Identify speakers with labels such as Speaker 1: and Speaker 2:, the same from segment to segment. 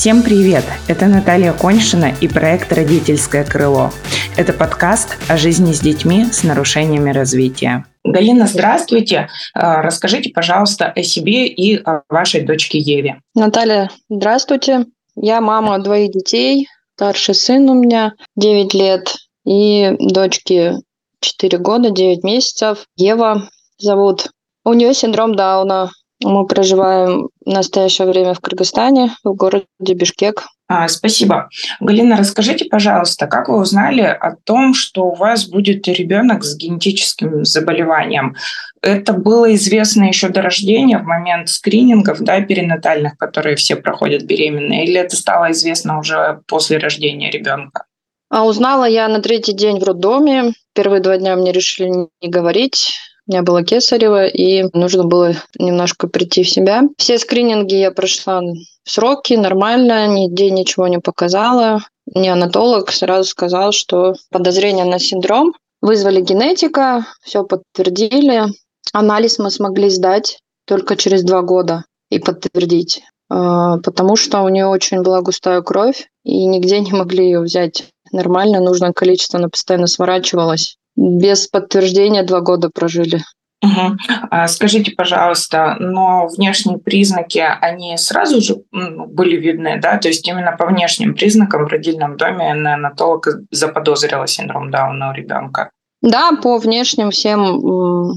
Speaker 1: Всем привет! Это Наталья Коньшина и проект «Родительское крыло». Это подкаст о жизни с детьми с нарушениями развития. Галина, здравствуйте. А, расскажите, пожалуйста, о себе и о вашей дочке Еве.
Speaker 2: Наталья, здравствуйте. Я мама двоих детей. Старший сын у меня 9 лет и дочке 4 года, 9 месяцев. Ева зовут. У нее синдром Дауна. Мы проживаем в настоящее время в Кыргызстане, в городе Бишкек.
Speaker 1: А, спасибо. Галина, расскажите, пожалуйста, как вы узнали о том, что у вас будет ребенок с генетическим заболеванием? Это было известно еще до рождения, в момент скринингов, да, перинатальных, которые все проходят беременные, или это стало известно уже после рождения ребенка?
Speaker 2: А узнала я на третий день в роддоме. Первые два дня мне решили не говорить. У меня было кесарево, и нужно было немножко прийти в себя. Все скрининги я прошла в сроки, нормально, нигде ничего не показала. Неонатолог сразу сказал, что подозрение на синдром. Вызвали генетика, все подтвердили. Анализ мы смогли сдать только через два года и подтвердить, а, потому что у нее очень была густая кровь, и нигде не могли ее взять нормально, нужное количество, она постоянно сворачивалась. Без подтверждения два года прожили.
Speaker 1: Угу. А скажите, пожалуйста, но внешние признаки, они сразу же были видны, да? То есть именно по внешним признакам в родильном доме неонатолог заподозрила синдром Дауна у ребенка?
Speaker 2: Да, по внешним всем,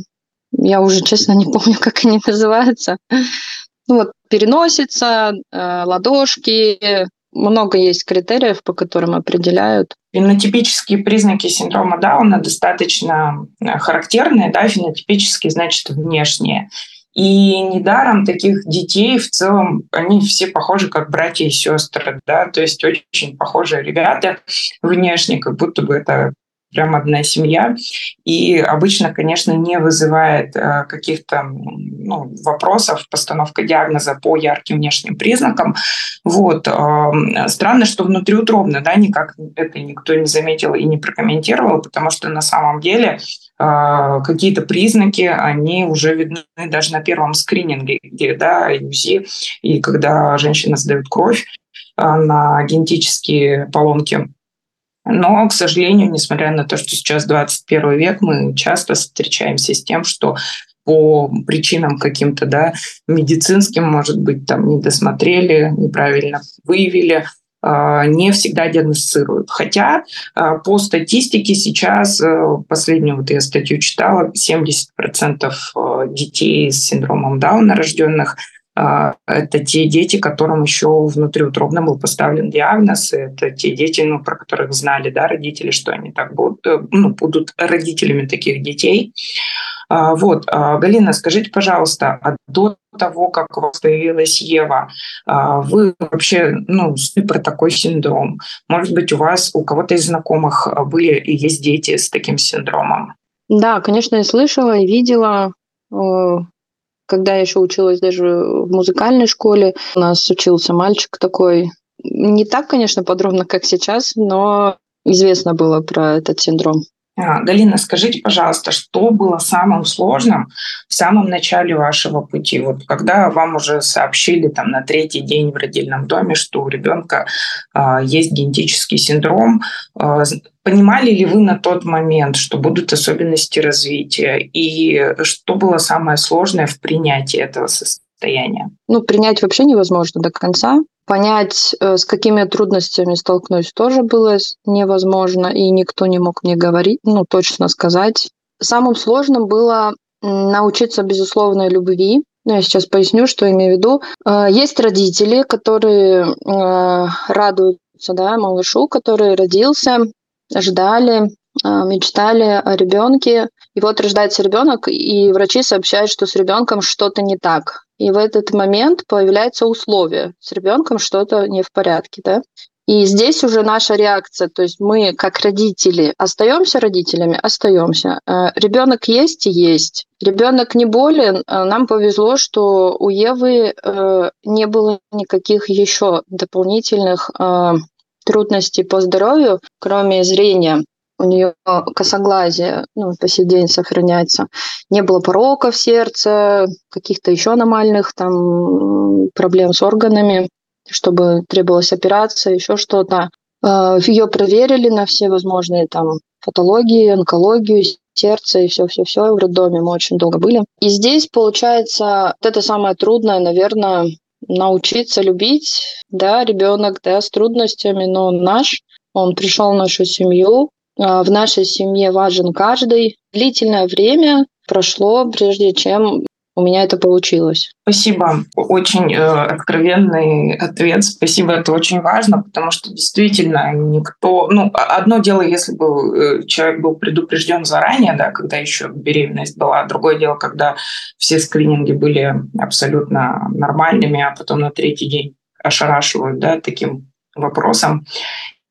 Speaker 2: я уже, честно, не помню, как они называются. Ну, вот переносица, э, ладошки, много есть критериев, по которым определяют.
Speaker 1: Фенотипические признаки синдрома Дауна достаточно э, характерные, да, фенотипические значит внешние. И недаром таких детей в целом, они все похожи как братья и сестры, да, то есть очень похожие ребята внешне, как будто бы это прям одна семья. И обычно, конечно, не вызывает э, каких-то ну, вопросов постановка диагноза по ярким внешним признакам. Вот. Странно, что внутриутробно, да, никак это никто не заметил и не прокомментировал, потому что на самом деле э, какие-то признаки, они уже видны даже на первом скрининге, где, да, УЗИ, и когда женщина сдает кровь на генетические поломки но, к сожалению, несмотря на то, что сейчас 21 век, мы часто встречаемся с тем, что по причинам каким-то, да, медицинским, может быть, там не досмотрели, неправильно выявили, а, не всегда диагностируют. Хотя а, по статистике сейчас, э, последнюю вот я статью читала, 70% э, детей с синдромом Дауна рожденных это те дети, которым еще внутриутробно был поставлен диагноз. Это те дети, ну, про которых знали да, родители, что они так будут, э, ну, будут родителями таких детей. А, вот, а, Галина, скажите, пожалуйста, а до того, как у вас появилась Ева, вы вообще ну, про такой синдром? Может быть, у вас, у кого-то из знакомых были и есть дети с таким синдромом?
Speaker 2: Да, конечно, я слышала и видела когда я еще училась даже в музыкальной школе, у нас учился мальчик такой, не так, конечно, подробно, как сейчас, но известно было про этот синдром.
Speaker 1: А, Галина, скажите, пожалуйста, что было самым сложным в самом начале вашего пути? Вот когда вам уже сообщили там на третий день в родильном доме, что у ребенка э, есть генетический синдром, э, понимали ли вы на тот момент, что будут особенности развития? И что было самое сложное в принятии этого состояния?
Speaker 2: Ну, принять вообще невозможно до конца. Понять, э, с какими трудностями столкнусь, тоже было невозможно, и никто не мог мне говорить, ну, точно сказать. Самым сложным было научиться безусловной любви. Ну, я сейчас поясню, что имею в виду. Э, есть родители, которые э, радуются да, малышу, который родился, ждали, мечтали о ребенке. И вот рождается ребенок, и врачи сообщают, что с ребенком что-то не так и в этот момент появляется условие, с ребенком что-то не в порядке, да. И здесь уже наша реакция, то есть мы как родители остаемся родителями, остаемся. Э, Ребенок есть и есть. Ребенок не болен. Э, нам повезло, что у Евы э, не было никаких еще дополнительных трудностей по здоровью, кроме зрения у нее косоглазие ну, по сей день сохраняется. Не было пороков сердца, каких-то еще аномальных там проблем с органами. чтобы требовалась операция, еще что-то. Э, Ее проверили на все возможные там патологии, онкологию, сердце и все-все-все. В роддоме мы очень долго были. И здесь, получается, вот это самое трудное, наверное, научиться любить, да, ребенок, да, с трудностями, но наш, он пришел в нашу семью, а, в нашей семье важен каждый. Длительное время прошло, прежде чем у меня это получилось.
Speaker 1: Спасибо. Очень э, откровенный ответ. Спасибо, это очень важно, потому что действительно никто... Ну, одно дело, если бы э, человек был предупрежден заранее, да, когда еще беременность была. Другое дело, когда все скрининги были абсолютно нормальными, а потом на третий день ошарашивают да, таким вопросом.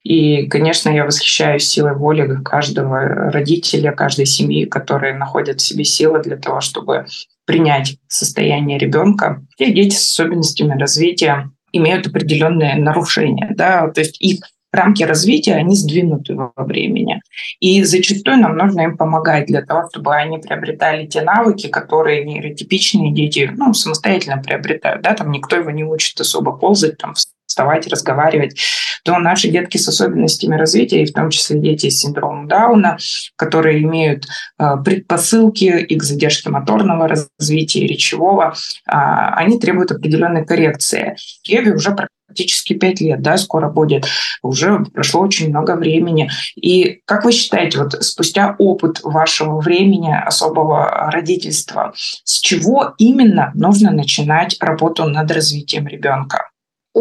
Speaker 1: И, конечно, я восхищаюсь силой воли каждого родителя, каждой семьи, которые находят в себе силы для того, чтобы принять состояние ребенка. Те дети с особенностями развития имеют определенные нарушения, да, то есть их рамки развития, они сдвинуты во времени. И зачастую нам нужно им помогать для того, чтобы они приобретали те навыки, которые нейротипичные дети ну, самостоятельно приобретают. Да? Там никто его не учит особо ползать, там, вставать, разговаривать, то наши детки с особенностями развития, и в том числе дети с синдромом Дауна, которые имеют э, предпосылки и к задержке моторного развития, речевого, а, они требуют определенной коррекции. Еве уже практически пять лет, да, скоро будет. Уже прошло очень много времени. И как вы считаете, вот спустя опыт вашего времени особого родительства, с чего именно нужно начинать работу над развитием ребенка?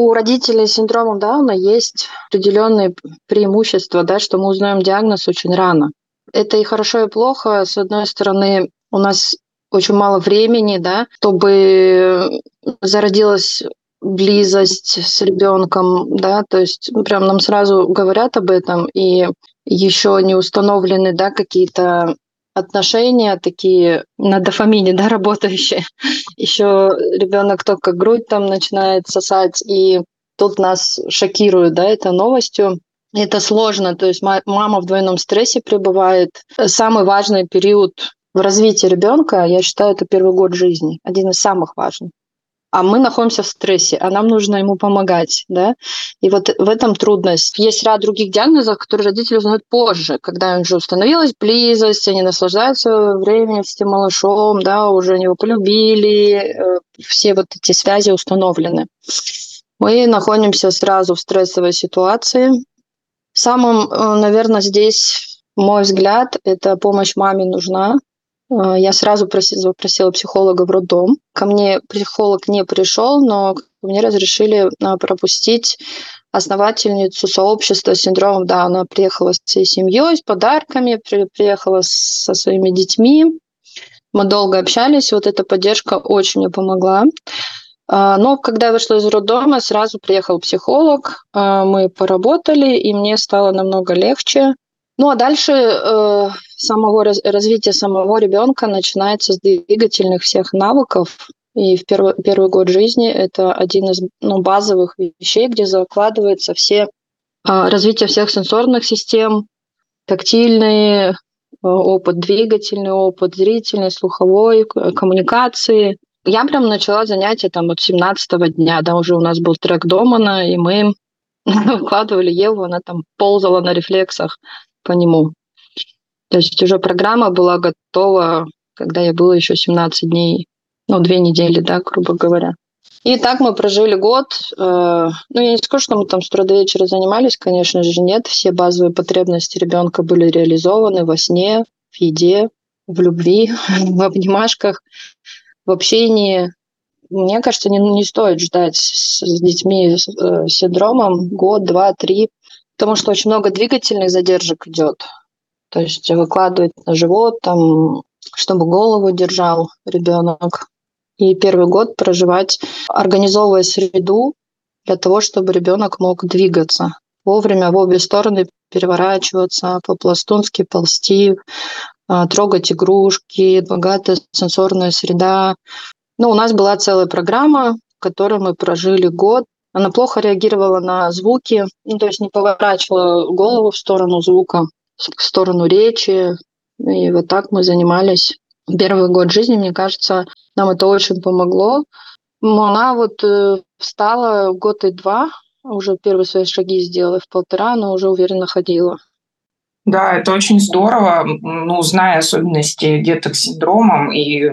Speaker 2: У родителей с синдромом Дауна есть определенные преимущества, да, что мы узнаем диагноз очень рано. Это и хорошо, и плохо. С одной стороны, у нас очень мало времени, да, чтобы зародилась близость с ребенком, да, то есть ну, прям нам сразу говорят об этом, и еще не установлены, да, какие-то отношения такие на дофамине, да, работающие. Еще ребенок только грудь там начинает сосать, и тут нас шокирует, да, это новостью. Это сложно, то есть мама в двойном стрессе пребывает. Самый важный период в развитии ребенка, я считаю, это первый год жизни, один из самых важных а мы находимся в стрессе, а нам нужно ему помогать, да. И вот в этом трудность. Есть ряд других диагнозов, которые родители узнают позже, когда уже установилась близость, они наслаждаются временем с тем малышом, да, уже его полюбили, э, все вот эти связи установлены. Мы находимся сразу в стрессовой ситуации. Самым, э, наверное, здесь, мой взгляд, это помощь маме нужна, я сразу просила, просила психолога в роддом. Ко мне психолог не пришел, но мне разрешили а, пропустить основательницу сообщества синдромом Да, она Приехала с всей семьей, с подарками, приехала со своими детьми. Мы долго общались, вот эта поддержка очень мне помогла. А, но когда я вышла из роддома, сразу приехал психолог, мы поработали, и мне стало намного легче. Ну а дальше э, самого развития самого ребенка начинается с двигательных всех навыков. И в первый, первый год жизни это один из ну, базовых вещей, где закладывается все э, развитие всех сенсорных систем, тактильный э, опыт, двигательный опыт, зрительный, слуховой, коммуникации. Я прям начала занятия там от 17 дня, да, уже у нас был трек Домана, и мы выкладывали Еву, она там ползала на рефлексах по нему. То есть уже программа была готова, когда я была еще 17 дней, ну, две недели, да, грубо говоря. И так мы прожили год. Э, ну, я не скажу, что мы там с утра до вечера занимались, конечно же, нет. Все базовые потребности ребенка были реализованы во сне, в еде, в любви, в обнимашках, в общении. Мне кажется, не, не стоит ждать с, с детьми с э, синдромом год, два, три потому что очень много двигательных задержек идет. То есть выкладывать на живот, там, чтобы голову держал ребенок. И первый год проживать, организовывая среду для того, чтобы ребенок мог двигаться вовремя в обе стороны переворачиваться, по-пластунски ползти, а, трогать игрушки, богатая сенсорная среда. Ну, у нас была целая программа, в которой мы прожили год, она плохо реагировала на звуки, ну, то есть не поворачивала голову в сторону звука, сторону речи. И вот так мы занимались первый год жизни, мне кажется, нам это очень помогло. Она вот э, встала год и два, уже первые свои шаги сделала в полтора, но уже уверенно ходила.
Speaker 1: Да, это очень здорово, ну, зная особенности деток с синдромом и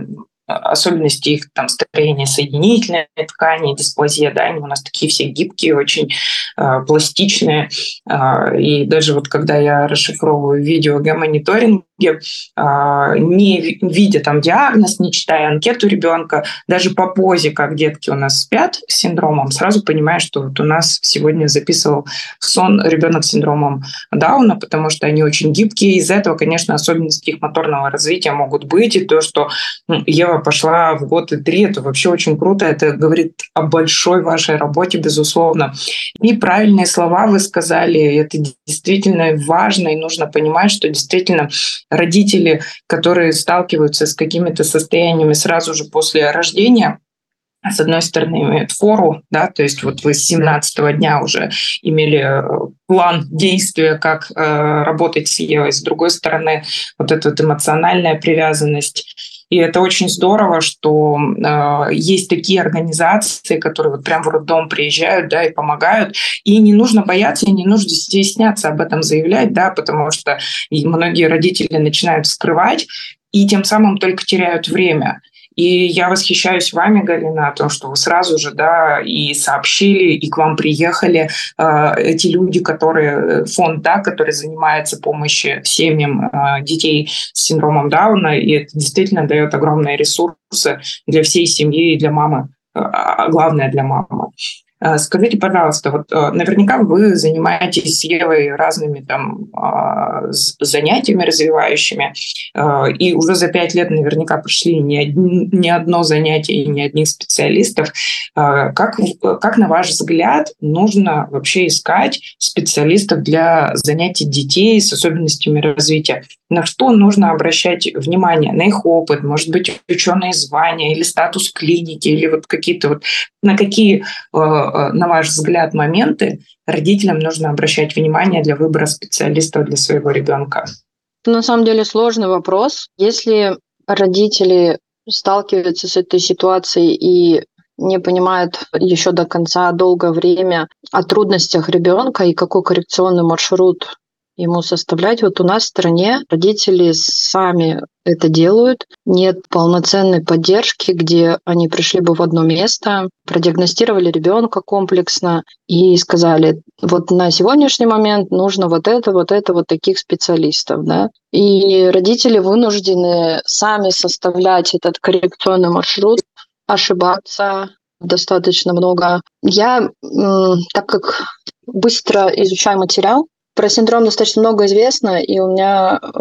Speaker 1: особенности их там строения соединительной ткани, дисплазия, да, они у нас такие все гибкие, очень э, пластичные. Э, и даже вот когда я расшифровываю видео геомониторинге, э, не видя там диагноз, не читая анкету ребенка, даже по позе, как детки у нас спят с синдромом, сразу понимаю, что вот у нас сегодня записывал сон ребенок с синдромом Дауна, потому что они очень гибкие. Из-за этого, конечно, особенности их моторного развития могут быть. И то, что Ева пошла в год и три, это вообще очень круто. Это говорит о большой вашей работе, безусловно. И правильные слова вы сказали. Это действительно важно, и нужно понимать, что действительно родители, которые сталкиваются с какими-то состояниями сразу же после рождения, с одной стороны, имеют фору, да, то есть вот вы с 17 дня уже имели э, план действия, как э, работать с Евой, с другой стороны, вот эта вот эмоциональная привязанность и это очень здорово, что э, есть такие организации, которые вот прям в роддом приезжают, да, и помогают. И не нужно бояться, и не нужно стесняться об этом заявлять, да, потому что многие родители начинают скрывать, и тем самым только теряют время. И я восхищаюсь вами, Галина, о том, что вы сразу же да, и сообщили, и к вам приехали э, эти люди, которые, э, фонд, да, который занимается помощью семьям э, детей с синдромом Дауна, и это действительно дает огромные ресурсы для всей семьи и для мамы, а главное для мамы. Э, скажите, пожалуйста, вот э, наверняка вы занимаетесь с Евой разными там а, занятиями развивающими, э, и уже за пять лет наверняка прошли не, одни, не одно занятие и не одних специалистов. Как, как, на ваш взгляд, нужно вообще искать специалистов для занятий детей с особенностями развития? На что нужно обращать внимание? На их опыт, может быть, ученые звания или статус клиники, или вот какие-то вот на какие на ваш взгляд, моменты родителям нужно обращать внимание для выбора специалиста для своего ребенка?
Speaker 2: На самом деле сложный вопрос. Если родители сталкиваются с этой ситуацией и не понимают еще до конца долгое время о трудностях ребенка и какой коррекционный маршрут ему составлять. Вот у нас в стране родители сами это делают. Нет полноценной поддержки, где они пришли бы в одно место, продиагностировали ребенка комплексно и сказали, вот на сегодняшний момент нужно вот это, вот это, вот таких специалистов. Да? И родители вынуждены сами составлять этот коррекционный маршрут, ошибаться достаточно много. Я, так как быстро изучаю материал, про синдром достаточно много известно, и у меня э,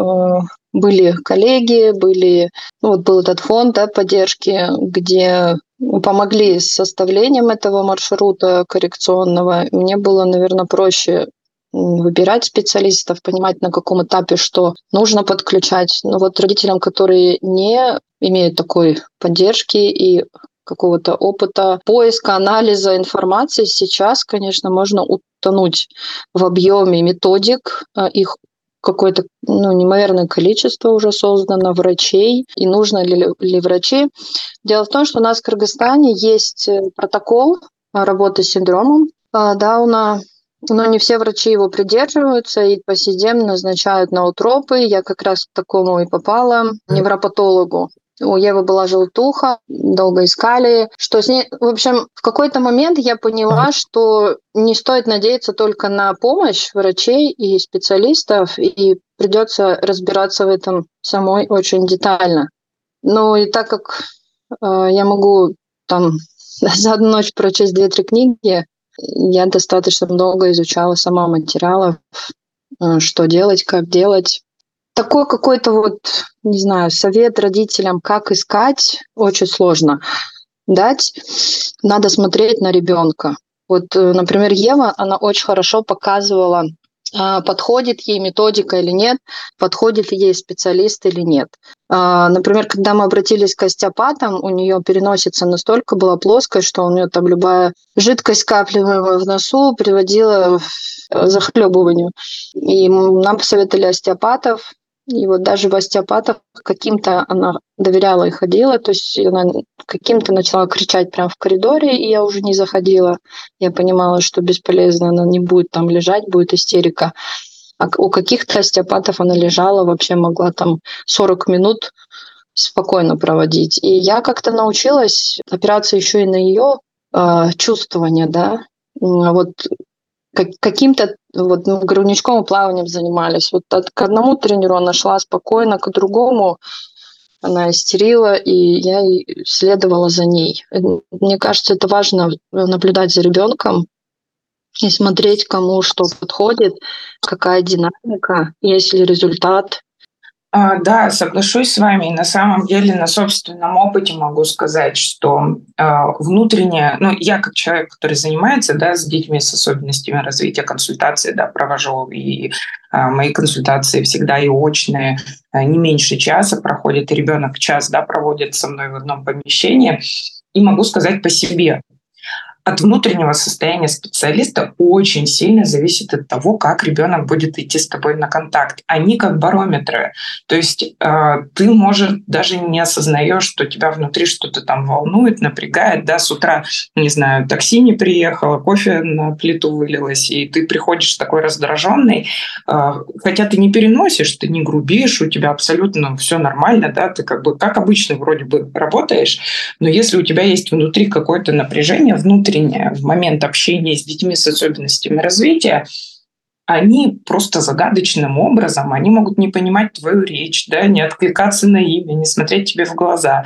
Speaker 2: были коллеги, были, ну, вот был этот фонд да, поддержки, где помогли с составлением этого маршрута коррекционного. Мне было, наверное, проще выбирать специалистов, понимать, на каком этапе что нужно подключать. Но вот родителям, которые не имеют такой поддержки и какого-то опыта поиска, анализа информации, сейчас, конечно, можно утонуть в объеме методик, а, их какое-то ну, неимоверное количество уже создано врачей, и нужно ли, ли врачи. Дело в том, что у нас в Кыргызстане есть э, протокол работы с синдромом а, Дауна, но не все врачи его придерживаются, и по день назначают на утропы. Я как раз к такому и попала, невропатологу. У Евы была желтуха, долго искали, что с ней... В общем, в какой-то момент я поняла, что не стоит надеяться только на помощь врачей и специалистов, и придется разбираться в этом самой очень детально. Ну и так как э, я могу там за одну ночь прочесть две-три книги, я достаточно много изучала сама материалов, э, что делать, как делать такой какой-то вот, не знаю, совет родителям, как искать, очень сложно дать. Надо смотреть на ребенка. Вот, э, например, Ева, она очень хорошо показывала, а, подходит ей методика или нет, подходит ей специалист или нет. А, например, когда мы обратились к остеопатам, у нее переносица настолько была плоская, что у нее там любая жидкость, скапливаемая в носу, приводила к захлебыванию. И нам посоветовали остеопатов, И вот даже в остеопатах каким-то она доверяла и ходила, то есть она каким-то начала кричать прямо в коридоре, и я уже не заходила. Я понимала, что бесполезно, она не будет там лежать, будет истерика. А у каких-то остеопатов она лежала, вообще могла там 40 минут спокойно проводить. И я как-то научилась опираться еще и на ее э, чувствование, да. Вот как, каким-то вот ну, грудничковым плаванием занимались. Вот от, к одному тренеру она шла спокойно, к другому она истерила, и я следовала за ней. Мне кажется, это важно наблюдать за ребенком, и смотреть, кому что подходит, какая динамика, есть ли результат.
Speaker 1: А, да, соглашусь с вами. на самом деле на собственном опыте могу сказать, что э, внутренняя, ну, я как человек, который занимается, да, с детьми с особенностями развития консультации, да, провожу, и э, мои консультации всегда и очные, э, не меньше часа проходит, и ребенок час, да, проводит со мной в одном помещении. И могу сказать по себе, от внутреннего состояния специалиста очень сильно зависит от того, как ребенок будет идти с тобой на контакт. Они как барометры. То есть э, ты, может, даже не осознаешь, что тебя внутри что-то там волнует, напрягает. Да, с утра, не знаю, такси не приехало, кофе на плиту вылилось, и ты приходишь такой раздраженный. Э, хотя ты не переносишь, ты не грубишь, у тебя абсолютно все нормально, да, ты как бы как обычно вроде бы работаешь, но если у тебя есть внутри какое-то напряжение, внутри внутреннее в момент общения с детьми с особенностями развития, они просто загадочным образом, они могут не понимать твою речь, да, не откликаться на имя, не смотреть тебе в глаза.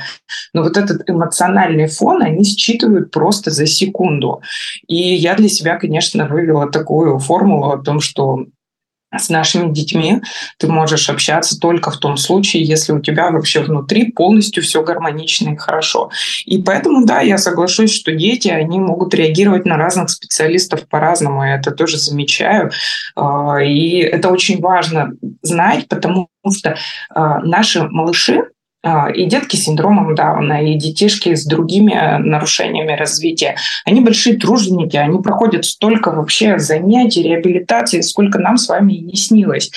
Speaker 1: Но вот этот эмоциональный фон они считывают просто за секунду. И я для себя, конечно, вывела такую формулу о том, что с нашими детьми ты можешь общаться только в том случае, если у тебя вообще внутри полностью все гармонично и хорошо. И поэтому, да, я соглашусь, что дети, они могут реагировать на разных специалистов по-разному, я это тоже замечаю. А, и это очень важно знать, потому что а, наши малыши, и детки с синдромом Дауна, и детишки с другими э, нарушениями развития, они большие труженики, они проходят столько вообще занятий, реабилитации, сколько нам с вами и не снилось.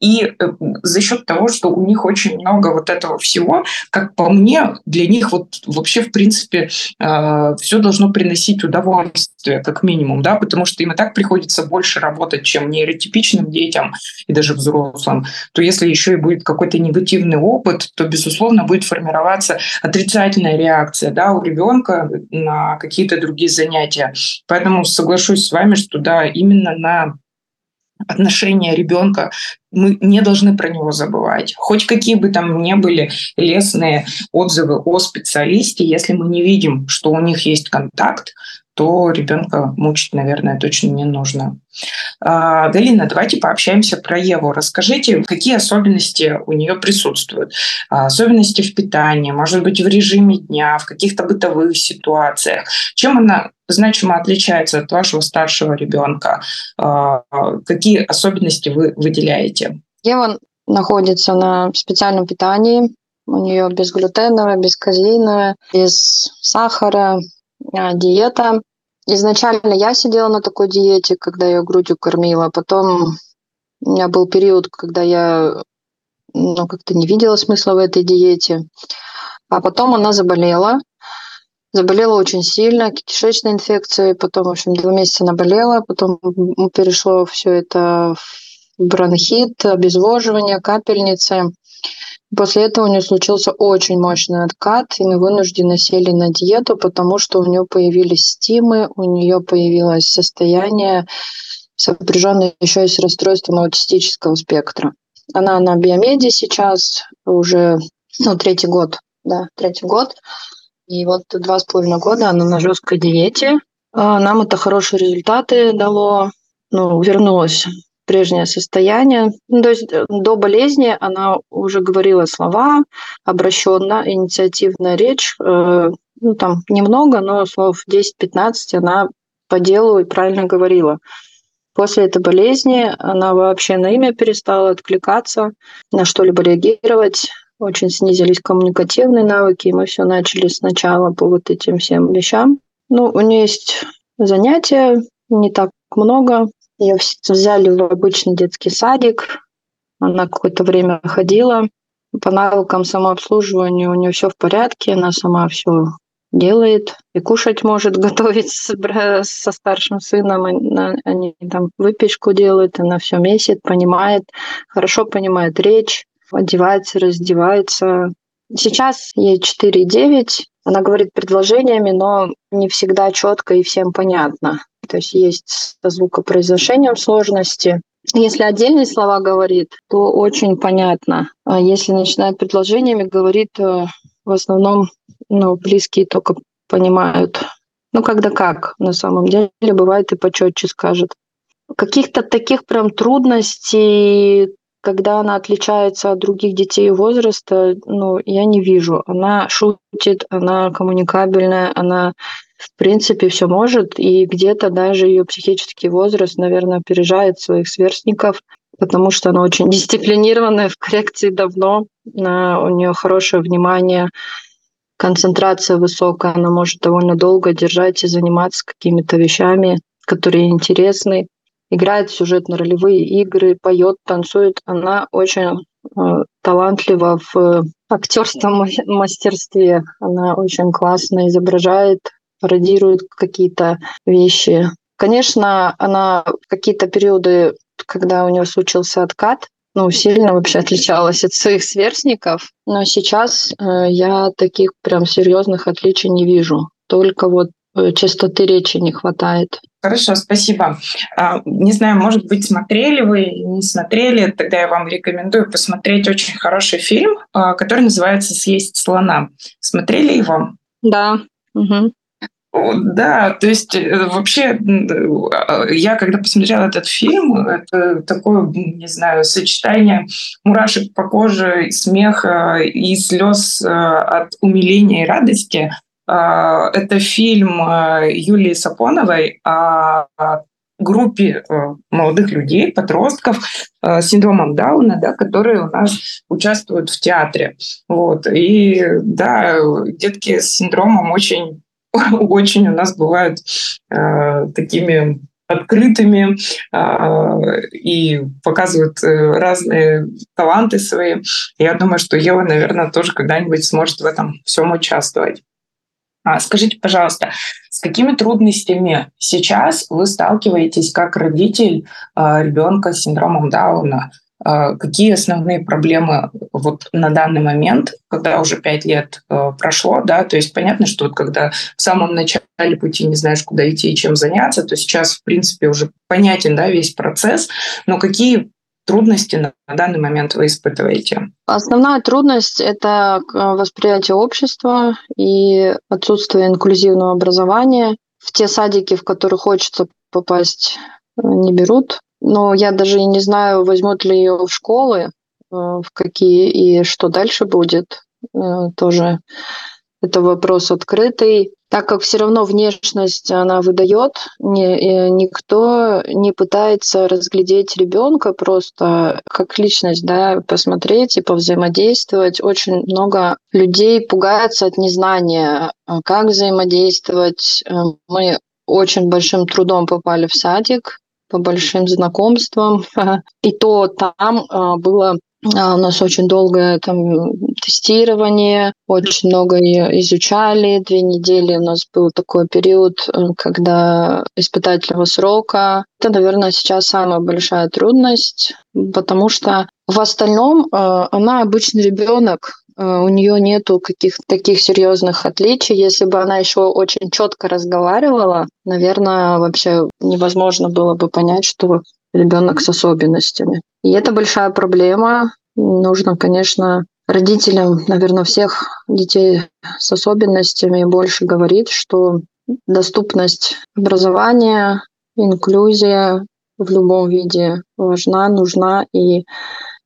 Speaker 1: И э, за счет того, что у них очень много вот этого всего, как по мне, для них вот вообще в принципе э, все должно приносить удовольствие, как минимум, да, потому что им и так приходится больше работать, чем нейротипичным детям и даже взрослым, то если еще и будет какой-то негативный опыт, то, безусловно, безусловно, будет формироваться отрицательная реакция да, у ребенка на какие-то другие занятия. Поэтому соглашусь с вами, что да, именно на отношения ребенка, мы не должны про него забывать. Хоть какие бы там ни были лестные отзывы о специалисте, если мы не видим, что у них есть контакт, то ребенка мучить, наверное, точно не нужно. А, Галина, давайте пообщаемся про Еву. Расскажите, какие особенности у нее присутствуют? А, особенности в питании, может быть, в режиме дня, в каких-то бытовых ситуациях. Чем она значимо отличается от вашего старшего ребенка? А, какие особенности вы выделяете?
Speaker 2: Ева находится на специальном питании. У нее безглютеновое, безказеиновое, без сахара, диета. Изначально я сидела на такой диете, когда я грудью кормила. Потом у меня был период, когда я ну, как-то не видела смысла в этой диете. А потом она заболела. Заболела очень сильно, кишечной инфекцией. Потом, в общем, два месяца она. Потом перешло все это в бронхит, обезвоживание, капельницы. После этого у нее случился очень мощный откат, и мы вынуждены сели на диету, потому что у нее появились стимы, у нее появилось состояние, сопряженное еще и с расстройством аутистического спектра. Она на биомеде сейчас уже ну, третий год, да, третий год. И вот два с половиной года она на жесткой диете. А, нам это хорошие результаты дало. Ну, вернулась прежнее состояние. Ну, то есть э, до болезни она уже говорила слова обращенно, инициативная речь. Э, ну, там немного, но слов 10-15 она по делу и правильно говорила. После этой болезни она вообще на имя перестала откликаться, на что-либо реагировать. Очень снизились коммуникативные навыки, и мы все начали сначала по вот этим всем вещам. Ну, у нее есть занятия, не так много, ее взяли в обычный детский садик. Она какое-то время ходила. По навыкам самообслуживания у нее все в порядке, она сама все делает и кушать может готовить с, со старшим сыном. Они там выпечку делают, она все месяц, понимает, хорошо понимает речь, одевается, раздевается. Сейчас ей 4,9. Она говорит предложениями, но не всегда четко и всем понятно. То есть есть со звукопроизношением сложности. Если отдельные слова говорит, то очень понятно. А если начинает предложениями, говорит э, в основном ну, близкие только понимают. Ну, когда как, на самом деле, бывает и почетче скажет. Каких-то таких прям трудностей, когда она отличается от других детей возраста, ну, я не вижу. Она шутит, она коммуникабельная, она в принципе все может, и где-то даже ее психический возраст, наверное, опережает своих сверстников, потому что она очень дисциплинированная, в коррекции давно, у нее хорошее внимание, концентрация высокая, она может довольно долго держать и заниматься какими-то вещами, которые интересны. Играет в сюжетно-ролевые игры, поет, танцует. Она очень э, талантлива в актерском мастерстве. Она очень классно изображает, пародирует какие-то вещи. Конечно, она какие-то периоды, когда у нее случился откат, ну, сильно вообще отличалась от своих сверстников. Но сейчас э, я таких прям серьезных отличий не вижу. Только вот э, частоты речи не хватает.
Speaker 1: Хорошо, спасибо. А, не знаю, может быть, смотрели вы, не смотрели, тогда я вам рекомендую посмотреть очень хороший фильм, а, который называется «Съесть слона». Смотрели его?
Speaker 2: Да. Угу.
Speaker 1: Да, то есть э, вообще я когда посмотрела этот фильм, это такое, не знаю, сочетание мурашек по коже, смеха и слез э, от умиления и радости. А, это фильм э, Юлии Сапоновой о группе молодых людей, подростков с синдромом Дауна, да, которые у нас участвуют в театре. Вот. И да, детки с синдромом очень очень у нас бывают э, такими открытыми э, и показывают э, разные таланты свои. Я думаю, что Ева, наверное, тоже когда-нибудь сможет в этом всем участвовать. А, скажите, пожалуйста, с какими трудностями сейчас вы сталкиваетесь как родитель э, ребенка с синдромом Дауна? А, какие основные проблемы вот на данный момент, когда уже пять лет прошло, да, то есть понятно, что вот когда в самом начале пути не знаешь, куда идти и чем заняться, то сейчас, в принципе, уже понятен, да, весь процесс, но какие трудности на, данный момент вы испытываете?
Speaker 2: Основная трудность – это э, восприятие общества и отсутствие инклюзивного образования. В те садики, в которые хочется попасть, э, не берут. Но я даже и не знаю, возьмут ли ее в школы, э, в какие и что дальше будет. Тоже это вопрос открытый. Так как все равно внешность она выдает, не, никто не пытается разглядеть ребенка просто как личность, да, посмотреть и повзаимодействовать. Очень много людей пугаются от незнания, как взаимодействовать. Э, мы очень большим трудом попали в садик, по большим знакомствам. И то там а, было а, у нас очень долгое там тестирование, очень много изучали. Две недели у нас был такой период, э, когда испытательного срока. Это, наверное, сейчас самая большая трудность, потому что в остальном э, она обычный ребенок, Э, у нее нету каких-то таких серьезных отличий. Если бы она еще очень четко разговаривала, наверное, вообще невозможно было бы понять, что ребенок с особенностями. И это большая проблема. Нужно, конечно, родителям, наверное, всех детей с особенностями больше говорить, что доступность образования, инклюзия в любом виде важна, нужна, и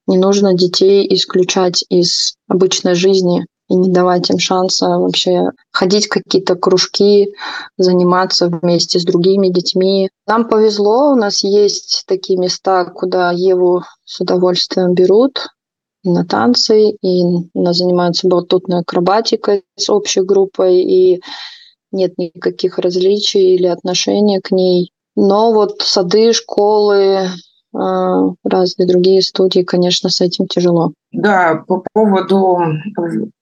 Speaker 2: не нужно детей исключать из обычной жизни и не давать им шанса вообще ходить какие-то кружки, заниматься вместе с другими детьми. Нам повезло, у нас есть такие места, куда Еву с удовольствием берут на танцы, и она занимается батутной акробатикой с общей группой, и нет никаких различий или отношения к ней. Но вот сады, школы, разные другие студии, конечно, с этим тяжело.
Speaker 1: Да, по поводу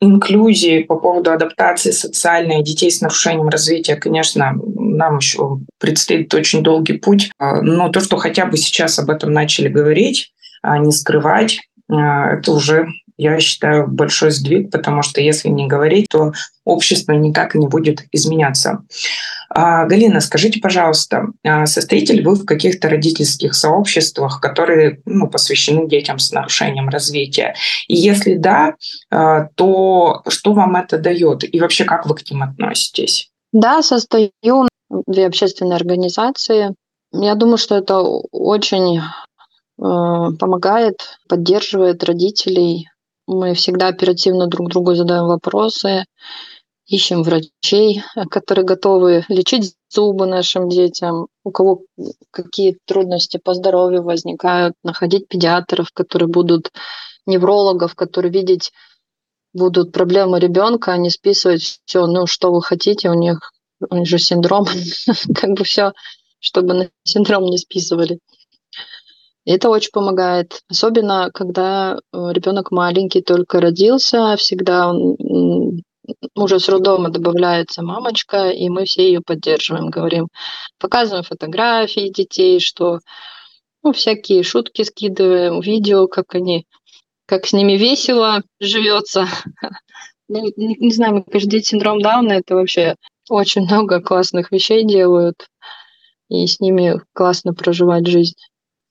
Speaker 1: инклюзии, по поводу адаптации социальной детей с нарушением развития, конечно, нам еще предстоит очень долгий путь. А, но то, что хотя бы сейчас об этом начали говорить, а не скрывать, это уже я считаю, большой сдвиг, потому что если не говорить, то общество никак не будет изменяться. А, Галина, скажите, пожалуйста, а состоите ли вы в каких-то родительских сообществах, которые ну, посвящены детям с нарушением развития? И если да, а, то что вам это дает? И вообще, как вы к ним относитесь?
Speaker 2: Да, состою в две общественные организации. Я думаю, что это очень помогает, поддерживает родителей мы всегда оперативно друг другу задаем вопросы, ищем врачей, которые готовы лечить зубы нашим детям, у кого какие трудности по здоровью возникают, находить педиатров, которые будут неврологов, которые видеть будут проблемы ребенка, а не списывать все, ну что вы хотите, у них, у них же синдром, как бы все, чтобы на синдром не списывали. Это очень помогает, особенно когда э, ребенок маленький, только родился, всегда уже с роддома добавляется мамочка, и мы все ее поддерживаем, говорим, показываем фотографии детей, что ну, всякие шутки скидываем, видео, как они, как с ними весело живется. Ну, не, не знаю, мне кажется, дети синдром Дауна это вообще очень много классных вещей делают, и с ними классно проживать жизнь.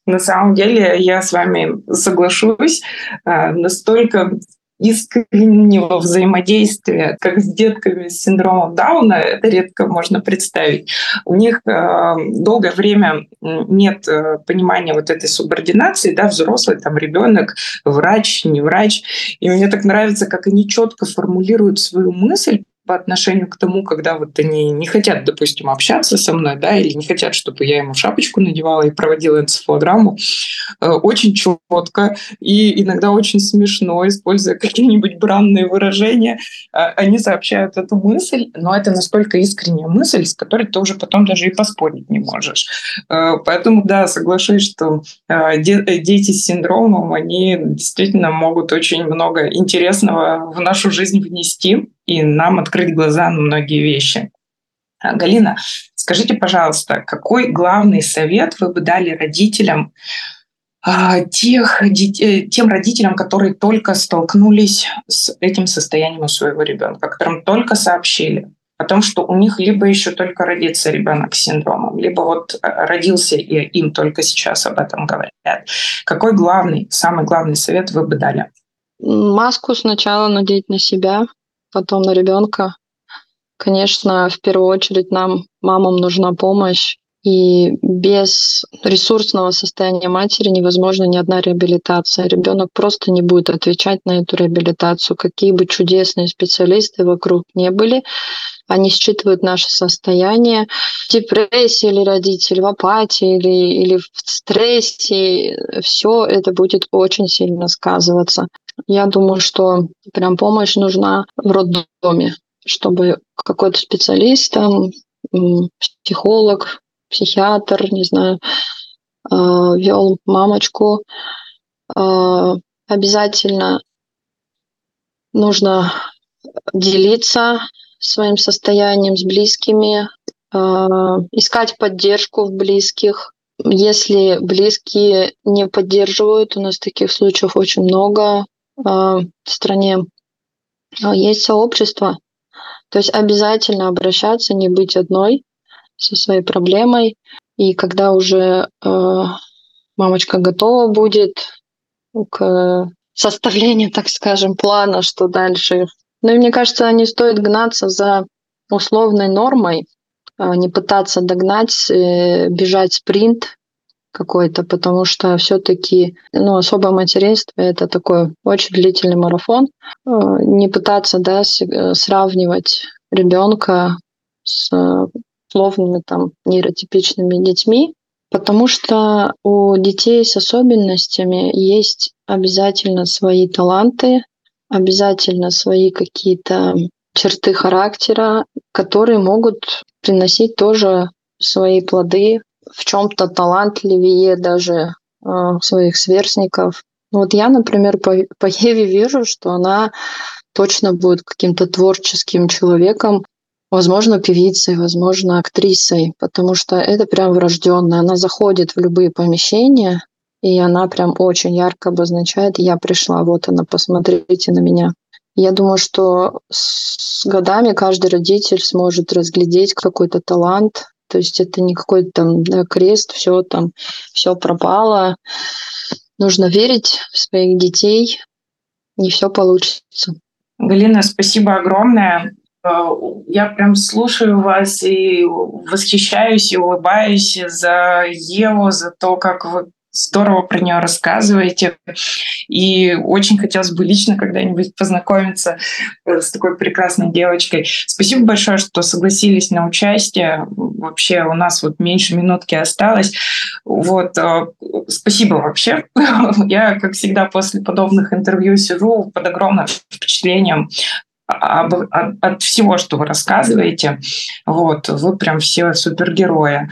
Speaker 1: На самом деле я с вами соглашусь. А, настолько искреннего взаимодействия, как с детками с синдромом Дауна, это редко можно представить. У них э, долгое время нет э, понимания вот этой субординации, да, взрослый, там, ребенок, врач, не врач. И мне так нравится, как они четко формулируют свою мысль, по отношению к тому, когда вот они не хотят, допустим, общаться со мной, да, или не хотят, чтобы я ему шапочку надевала и проводила энцефалограмму, э, очень четко и иногда очень смешно, используя какие-нибудь бранные выражения, э, они сообщают эту мысль, но это настолько искренняя мысль, с которой ты уже потом даже и поспорить не можешь. Э, поэтому, да, соглашусь, что дети с синдромом, они действительно могут очень много интересного в нашу жизнь внести, и нам открыть глаза на многие вещи. А, Галина, скажите, пожалуйста, какой главный совет вы бы дали родителям, а, тех, тем родителям, которые только столкнулись с этим состоянием у своего ребенка, которым только сообщили о том, что у них либо еще только родится ребенок с синдромом, либо вот э, родился и им только сейчас об этом говорят. Какой главный, самый главный совет вы бы дали?
Speaker 2: Маску сначала надеть на себя, потом на ребенка. Конечно, в первую очередь нам, мамам, нужна помощь. И без ресурсного состояния матери невозможна ни одна реабилитация. Ребенок просто не будет отвечать на эту реабилитацию. Какие бы чудесные специалисты вокруг не были, они считывают наше состояние. В депрессии или родитель, в апатии или, или в стрессе, все это будет очень сильно сказываться. Я думаю, что прям помощь нужна в роддоме, чтобы какой-то специалист, там, психолог, психиатр, не знаю, а, вел мамочку. А, обязательно нужно делиться своим состоянием с близкими, а, искать поддержку в близких. Если близкие не поддерживают, у нас таких случаев очень много, в стране а, есть сообщество. То есть обязательно обращаться, не быть одной со своей проблемой. И когда уже э, мамочка готова будет к составлению, так скажем, плана, что дальше. Ну и мне кажется, не стоит гнаться за условной нормой, не пытаться догнать, э, бежать спринт, какой-то, потому что все-таки ну, особое материнство это такой очень длительный марафон. Э, не пытаться да, э, сравнивать ребенка с условными там нейротипичными детьми, потому что у детей с особенностями есть обязательно свои таланты, обязательно свои какие-то черты характера, которые могут приносить тоже свои плоды в чем-то талантливее даже э, своих сверстников. Ну вот я, например, по, по Еве вижу, что она точно будет каким-то творческим человеком, возможно, певицей, возможно, актрисой, потому что это прям врожденное. Она заходит в любые помещения, и она прям очень ярко обозначает «я пришла, вот она, посмотрите на меня». Я думаю, что с годами каждый родитель сможет разглядеть какой-то талант, то есть это не какой-то там да, крест, все там, все пропало. Нужно верить в своих детей, и все получится.
Speaker 1: Галина, спасибо огромное. Э, я прям слушаю вас и восхищаюсь и улыбаюсь за Еву, за то, как вы здорово про нее рассказываете. И очень хотелось бы лично когда-нибудь познакомиться э, с такой прекрасной девочкой. Спасибо большое, что согласились на участие. Вообще у нас вот меньше минутки осталось. Вот. Э, спасибо вообще. Я, как всегда, после подобных интервью сижу под огромным впечатлением об, от, от всего, что вы рассказываете. Вот, вы прям все супергерои.